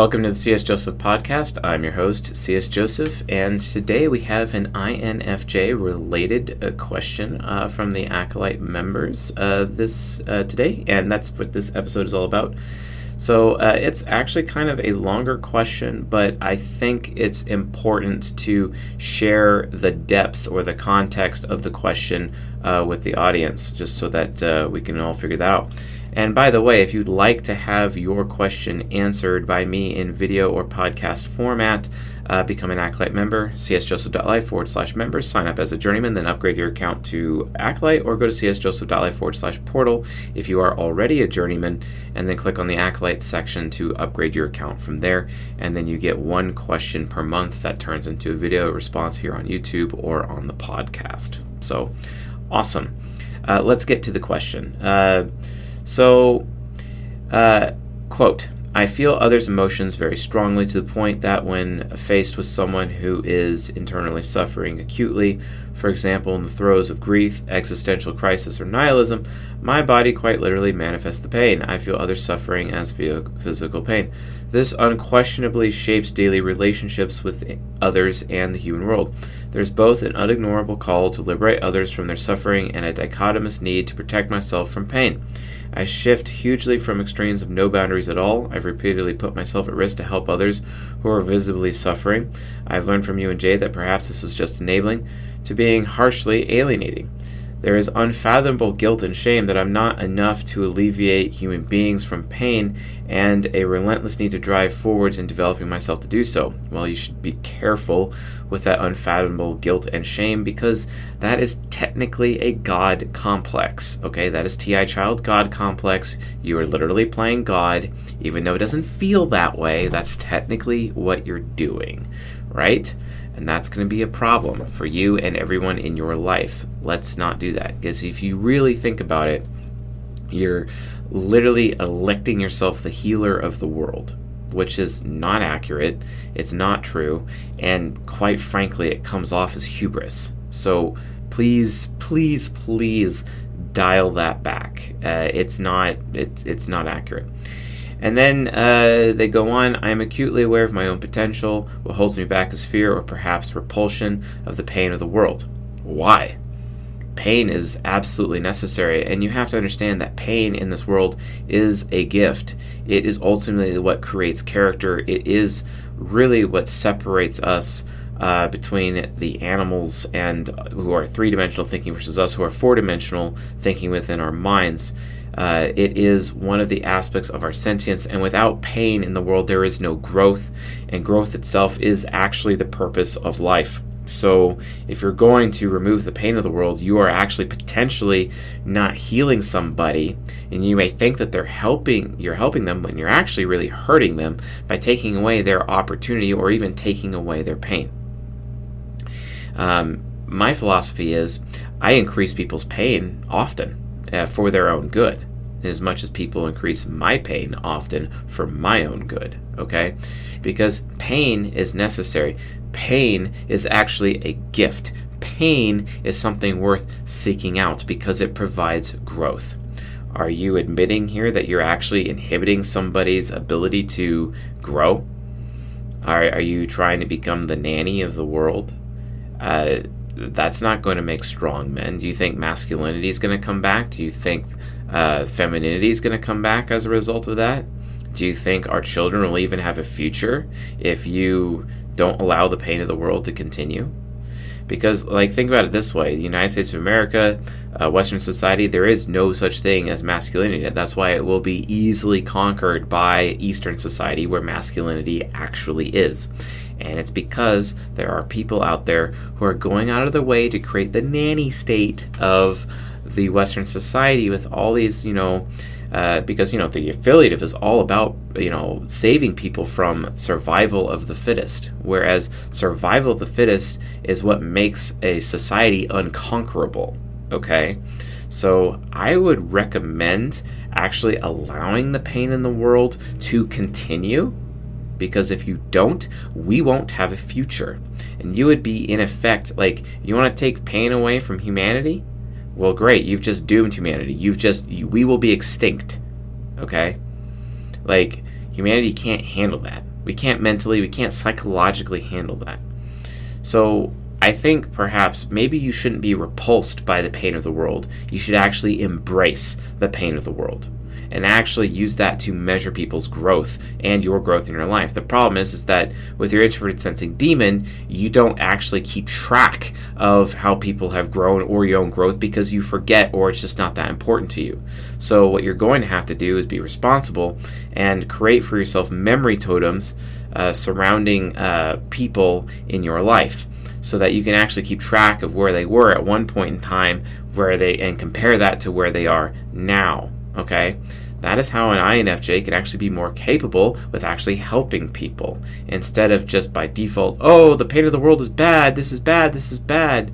Welcome to the CS Joseph podcast. I'm your host, CS Joseph, and today we have an INFJ related uh, question uh, from the Acolyte members uh, this uh, today, and that's what this episode is all about. So uh, it's actually kind of a longer question, but I think it's important to share the depth or the context of the question uh, with the audience, just so that we can all figure that out. And by the way, if you'd like to have your question answered by me in video or podcast format, uh, become an Acolyte member, csjoseph.life forward slash members, sign up as a journeyman, then upgrade your account to Acolyte, or go to csjoseph.life forward slash portal if you are already a journeyman, and then click on the Acolyte section to upgrade your account from there. And then you get one question per month that turns into a video response here on YouTube or on the podcast. So awesome. Uh, let's get to the question. Uh, so, uh, quote, I feel others' emotions very strongly to the point that when faced with someone who is internally suffering acutely, for example, in the throes of grief, existential crisis, or nihilism, my body quite literally manifests the pain. I feel others suffering as physical pain. This unquestionably shapes daily relationships with others and the human world. There's both an unignorable call to liberate others from their suffering and a dichotomous need to protect myself from pain. I shift hugely from extremes of no boundaries at all. I've repeatedly put myself at risk to help others who are visibly suffering. I've learned from you and Jay that perhaps this was just enabling to being harshly alienating. There is unfathomable guilt and shame that I'm not enough to alleviate human beings from pain and a relentless need to drive forwards in developing myself to do so. Well, you should be careful with that unfathomable guilt and shame because that is technically a God complex. Okay, that is TI Child God complex. You are literally playing God, even though it doesn't feel that way. That's technically what you're doing, right? And that's going to be a problem for you and everyone in your life. Let's not do that. Because if you really think about it, you're literally electing yourself the healer of the world, which is not accurate. It's not true. And quite frankly, it comes off as hubris. So please, please, please dial that back. Uh, it's not. It's it's not accurate. And then uh, they go on I am acutely aware of my own potential. What holds me back is fear or perhaps repulsion of the pain of the world. Why? Pain is absolutely necessary, and you have to understand that pain in this world is a gift. It is ultimately what creates character, it is really what separates us. Uh, between the animals and who are three dimensional thinking versus us who are four dimensional thinking within our minds. Uh, it is one of the aspects of our sentience, and without pain in the world, there is no growth, and growth itself is actually the purpose of life. So, if you're going to remove the pain of the world, you are actually potentially not healing somebody, and you may think that they're helping, you're helping them, but you're actually really hurting them by taking away their opportunity or even taking away their pain. Um, my philosophy is I increase people's pain often uh, for their own good, as much as people increase my pain often for my own good, okay? Because pain is necessary. Pain is actually a gift. Pain is something worth seeking out because it provides growth. Are you admitting here that you're actually inhibiting somebody's ability to grow? Are, are you trying to become the nanny of the world? Uh, that's not going to make strong men. Do you think masculinity is going to come back? Do you think uh, femininity is going to come back as a result of that? Do you think our children will even have a future if you don't allow the pain of the world to continue? Because, like, think about it this way the United States of America, uh, Western society, there is no such thing as masculinity. That's why it will be easily conquered by Eastern society, where masculinity actually is. And it's because there are people out there who are going out of their way to create the nanny state of the Western society with all these, you know, uh, because you know the affiliative is all about you know saving people from survival of the fittest whereas survival of the fittest is what makes a society unconquerable okay so i would recommend actually allowing the pain in the world to continue because if you don't, we won't have a future. And you would be, in effect, like, you want to take pain away from humanity? Well, great, you've just doomed humanity. You've just, you, we will be extinct. Okay? Like, Humanity can't handle that. We can't mentally, we can't psychologically handle that. So I think perhaps maybe you shouldn't be repulsed by the pain of the world. You should actually embrace the pain of the world and actually use that to measure people's growth and your growth in your life. The problem is, is that with your introverted sensing demon, you don't actually keep track of how people have grown or your own growth because you forget or it's just not that important to you. So what you're going to have to do is be responsible and create for yourself memory totems uh, surrounding uh, people in your life so that you can actually keep track of where they were at one point in time where they and compare that to where they are now okay that is how an INFJ can actually be more capable with actually helping people instead of just by default, oh, the pain of the world is bad, this is bad, this is bad.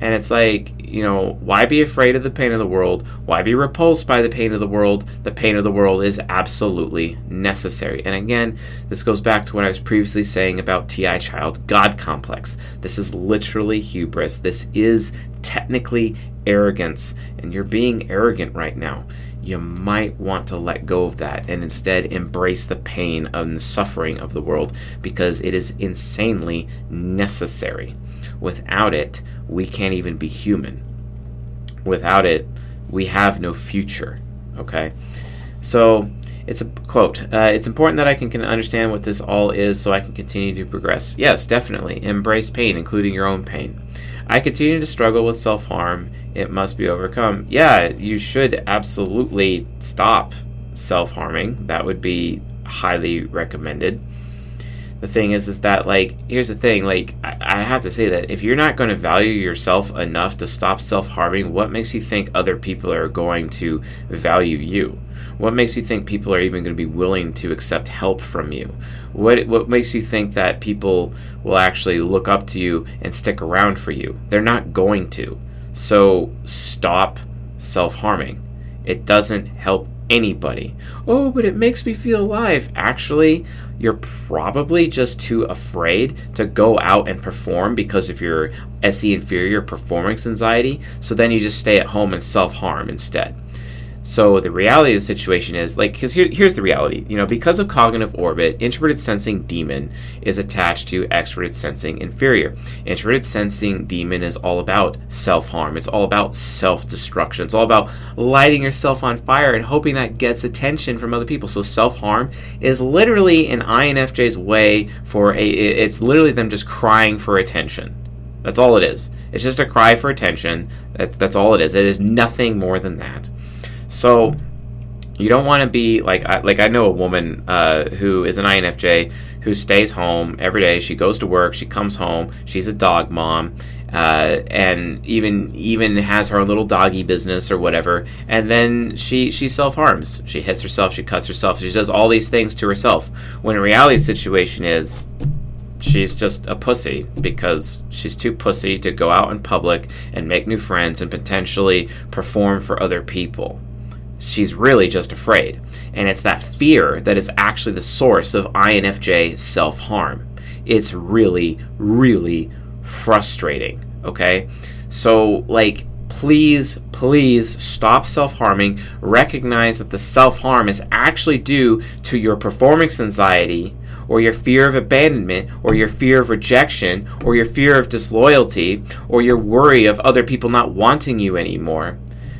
And it's like, you know, why be afraid of the pain of the world? Why be repulsed by the pain of the world? The pain of the world is absolutely necessary. And again, this goes back to what I was previously saying about TI Child God complex. This is literally hubris. This is technically arrogance. And you're being arrogant right now you might want to let go of that and instead embrace the pain and the suffering of the world because it is insanely necessary. Without it, we can't even be human. Without it, we have no future. Okay? So, it's a quote. Uh, it's important that I can, can understand what this all is so I can continue to progress. Yes, definitely. Embrace pain, including your own pain. I continue to struggle with self harm. It must be overcome. Yeah, you should absolutely stop self harming. That would be highly recommended. The thing is, is that, like, here's the thing, like, I, I have to say that if you're not going to value yourself enough to stop self harming, what makes you think other people are going to value you? What makes you think people are even going to be willing to accept help from you? What what makes you think that people will actually look up to you and stick around for you? They're not going to. So stop self-harming. It doesn't help anybody. Oh, but it makes me feel alive. Actually, you're probably just too afraid to go out and perform because of your SE inferior performance anxiety. So then you just stay at home and self harm instead. So the reality of the situation is like because here, here's the reality. You know, because of cognitive orbit, introverted sensing demon is attached to extroverted sensing inferior. Introverted sensing demon is all about self harm. It's all about self destruction. It's all about lighting yourself on fire and hoping that gets attention from other people. So self harm is literally an INFJ's way for a. It's literally them just crying for attention. That's all it is. It's just a cry for attention. That's that's all it is. It is nothing more than that. So you don't want to be like I, like I know a woman uh, who is an INFJ who stays home every day. She goes to work. She comes home. She's a dog mom, uh, and even even has her little doggy business or whatever. And then she she self harms. She hits herself. She cuts herself. She does all these things to herself. When in reality, the situation is she's just a pussy because she's too pussy to go out in public and make new friends and potentially perform for other people she's really just afraid. And it's that fear that is actually the source of INFJ self harm. It's really, really frustrating. Okay? So, like, please, please stop self harming. Recognize that the self harm is actually due to your performance anxiety. Or your fear of abandonment, or your fear of rejection, or your fear of disloyalty, or your worry of other people not wanting you anymore.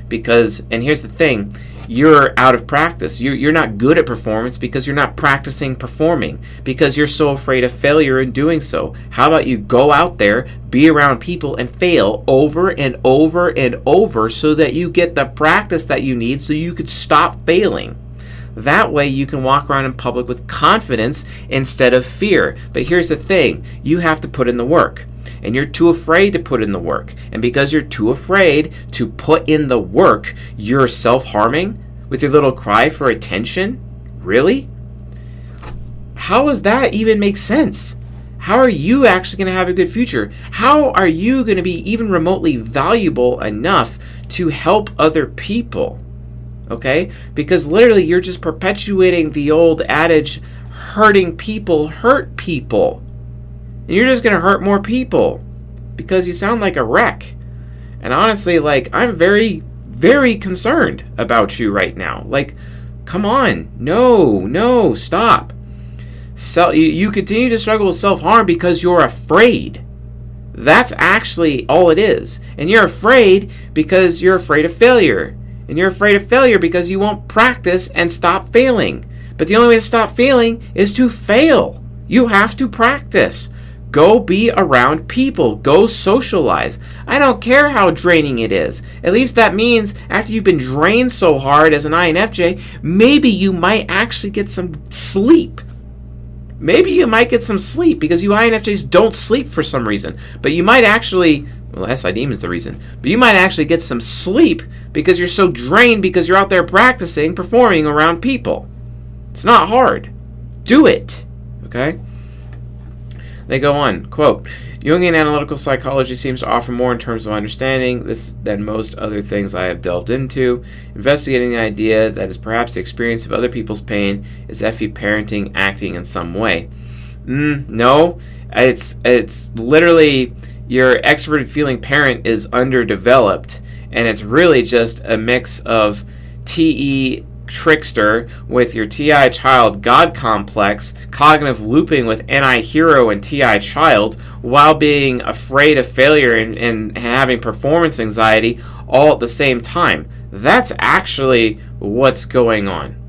Because, and here's the thing you're out of practice. You're, you're not good at performance because you're not practicing performing, because you're so afraid of failure in doing so. How about you go out there, be around people, and fail over and over and over so that you get the practice that you need so you could stop failing? That way, you can walk around in public with confidence instead of fear. But here's the thing you have to put in the work and you're too afraid to put in the work. And because you're too afraid to put in the work, you're self harming with your little cry for attention? Really? How does that even make sense? How are you actually going to have a good future? How are you going to be even remotely valuable enough to help other people? Okay? Because literally, you're just perpetuating the old adage hurting people hurt people and you're just to hurt more people because you sound like a wreck. And honestly, like, I'm very, very concerned about you right now. Like, Come on. No, no, stop. So, you continue to struggle with self harm because you're afraid. That's actually all it is. And you're afraid because you're afraid of failure. And you're afraid of failure because you won't practice and stop failing. But the only way to stop failing is to fail. You have to practice. Go be around people. Go socialize. I don't care how draining it is. At least that means after you've been drained so hard as an INFJ, maybe you might actually get some sleep. Maybe you might get some sleep because you INFJs don't sleep for some reason. But you might actually, well, SID is the reason, but you might actually get some sleep because you're so drained because you're out there practicing, performing around people. It's not hard. Do it. Okay? They go on, quote, Jungian analytical psychology seems to offer more in terms of understanding this than most other things I have delved into. Investigating the idea that is perhaps the experience of other people's pain is FE parenting acting in some way. Mm, no, it's it's literally your extroverted feeling parent is underdeveloped, and it's really just a mix of TE trickster with your TI child God complex, cognitive looping with NI hero and TI child, while being afraid of failure and, and having performance anxiety all at the same time. That's actually what's going on.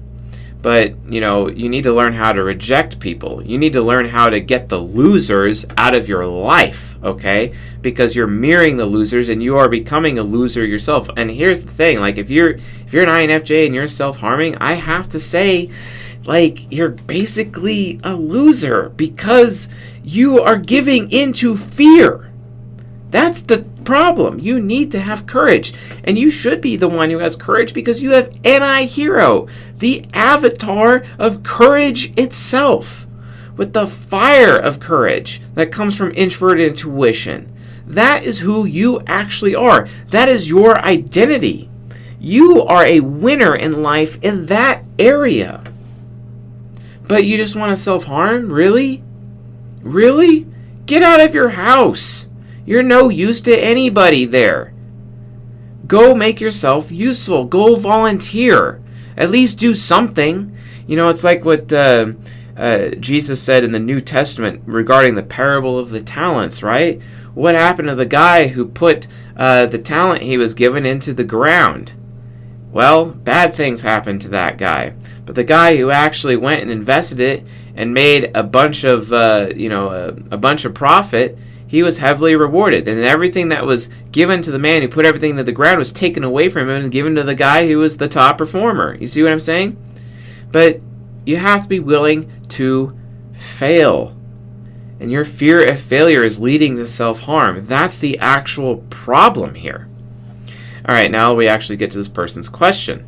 But, you know, you need to learn how to reject people. You need to learn how to get the losers out of your life, okay? Because you're mirroring the losers and you are becoming a loser yourself. And here's the thing, like if you're if you're an INFJ and you're self-harming, I have to say like you're basically a loser because you are giving into fear. That's the problem. You need to have courage. And you should be the one who has courage because you have NI Hero, the avatar of courage itself, with the fire of courage that comes from introverted intuition. That is who you actually are. That is your identity. You are a winner in life in that area. But you just want to self harm? Really? Really? Get out of your house. You're no use to anybody there. Go make yourself useful. Go volunteer. At least do something. You know, it's like what uh, uh, Jesus said in the New Testament regarding the parable of the talents, right? What happened to the guy who put uh, the talent he was given into the ground? Well, bad things happened to that guy. But the guy who actually went and invested it and made a bunch of, uh, you know, a, a bunch of profit, he was heavily rewarded. And everything that was given to the man who put everything to the ground was taken away from him and given to the guy who was the top performer. You see what I'm saying? But you have to be willing to fail. And your fear of failure is leading to self harm. That's the actual problem here. All right, now we actually get to this person's question.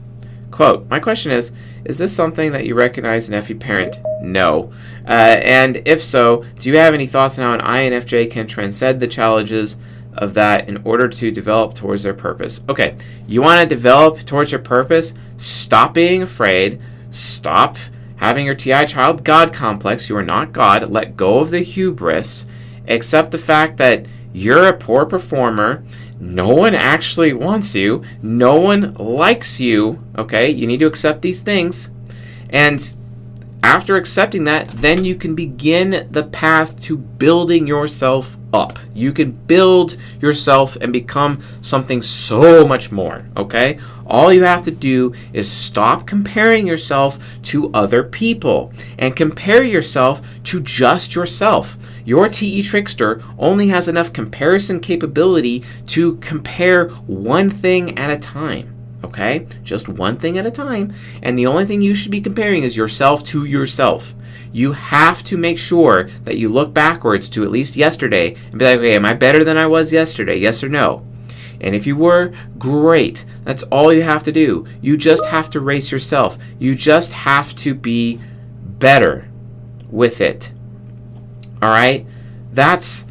Quote, my question is, is this something that you recognize in FE parent? No. Uh, and if so, do you have any thoughts on how an INFJ can transcend the challenges of that in order to develop towards their purpose? Okay, you want to develop towards your purpose? Stop being afraid. Stop having your TI child God complex. You are not God. Let go of the hubris. Accept the fact that you're a poor performer no one actually wants you. No one likes you. Okay? You need to accept these things. And after accepting that, then you can begin the path to building yourself up. You can build yourself and become something so much more, okay? All you have to do is stop comparing yourself to other people and compare yourself to just yourself. Your TE Trickster only has enough comparison capability to compare one thing at a time. Okay? Just one thing at a time. And the only thing you should be comparing is yourself to yourself. You have to make sure that you look backwards to at least yesterday and be like, okay, am I better than I was yesterday? Yes or no? And if you were, great. That's all you have to do. You just have to race yourself. You just have to be better with it. All right? That's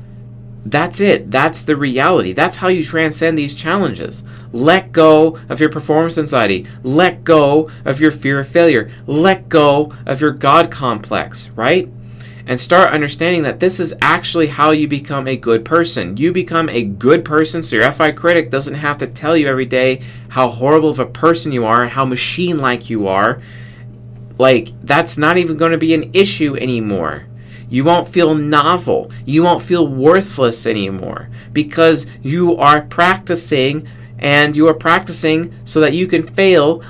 that's it. That's the reality. That's how you transcend these challenges. Let go of your performance anxiety. Let go of your fear of failure. Let go of your God complex, right? And start understanding that this is actually how you become a good person. You become a good person, so your FI critic doesn't have to tell you every day how horrible of a person you are and how machine like you are like that's not even going to be an issue anymore. You won't feel novel. You won't feel worthless anymore because you are practicing and you are practicing so that you can fail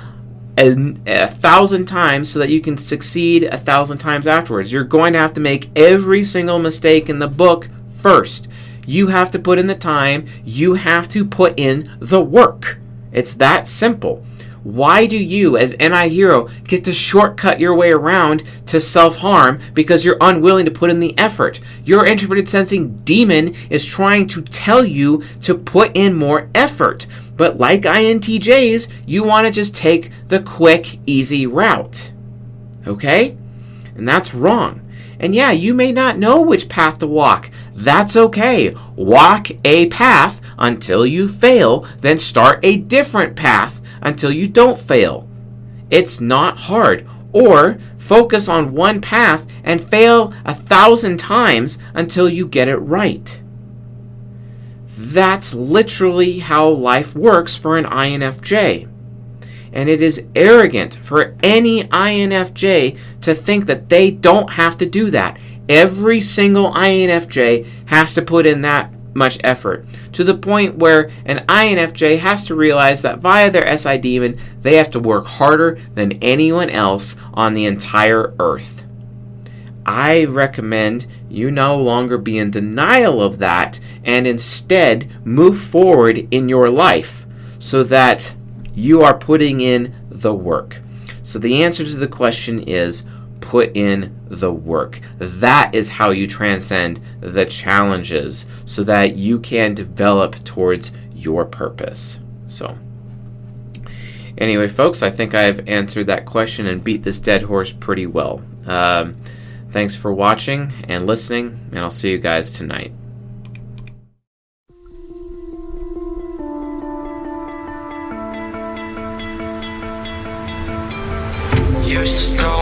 a, a, thousand times so that you can succeed a thousand times afterwards. You're going to have to make every single mistake in the book first. You have to put in the time, you have to put in the work. It's that simple. Why do you, as NI Hero, get to shortcut your way around to self harm because you're unwilling to put in the effort? Your introverted sensing demon is trying to tell you to put in more effort. But like INTJs, you want to just take the quick, easy route. Okay? And that's wrong. And yeah, you may not know which path to walk. That's okay. Walk a path until you fail, then start a different path until you don't fail. It's not hard. Or focus on one path and fail a thousand times until you get it right. That's literally how life works for an INFJ. And it is arrogant for any INFJ to think that they don't have to do that. Every single INFJ has to put in that much effort to the point where an INFJ has to realize that via their SI demon, they have to work harder than anyone else on the entire earth. I recommend you no longer be in denial of that and instead move forward in your life so that you are putting in the work. So the answer to the question is put in the work. That is how you transcend the challenges so that you can develop towards your purpose. So, anyway, folks, I think I've answered that question and beat this dead horse pretty well. Um, Thanks for watching and listening, and I'll see you guys tonight. You stole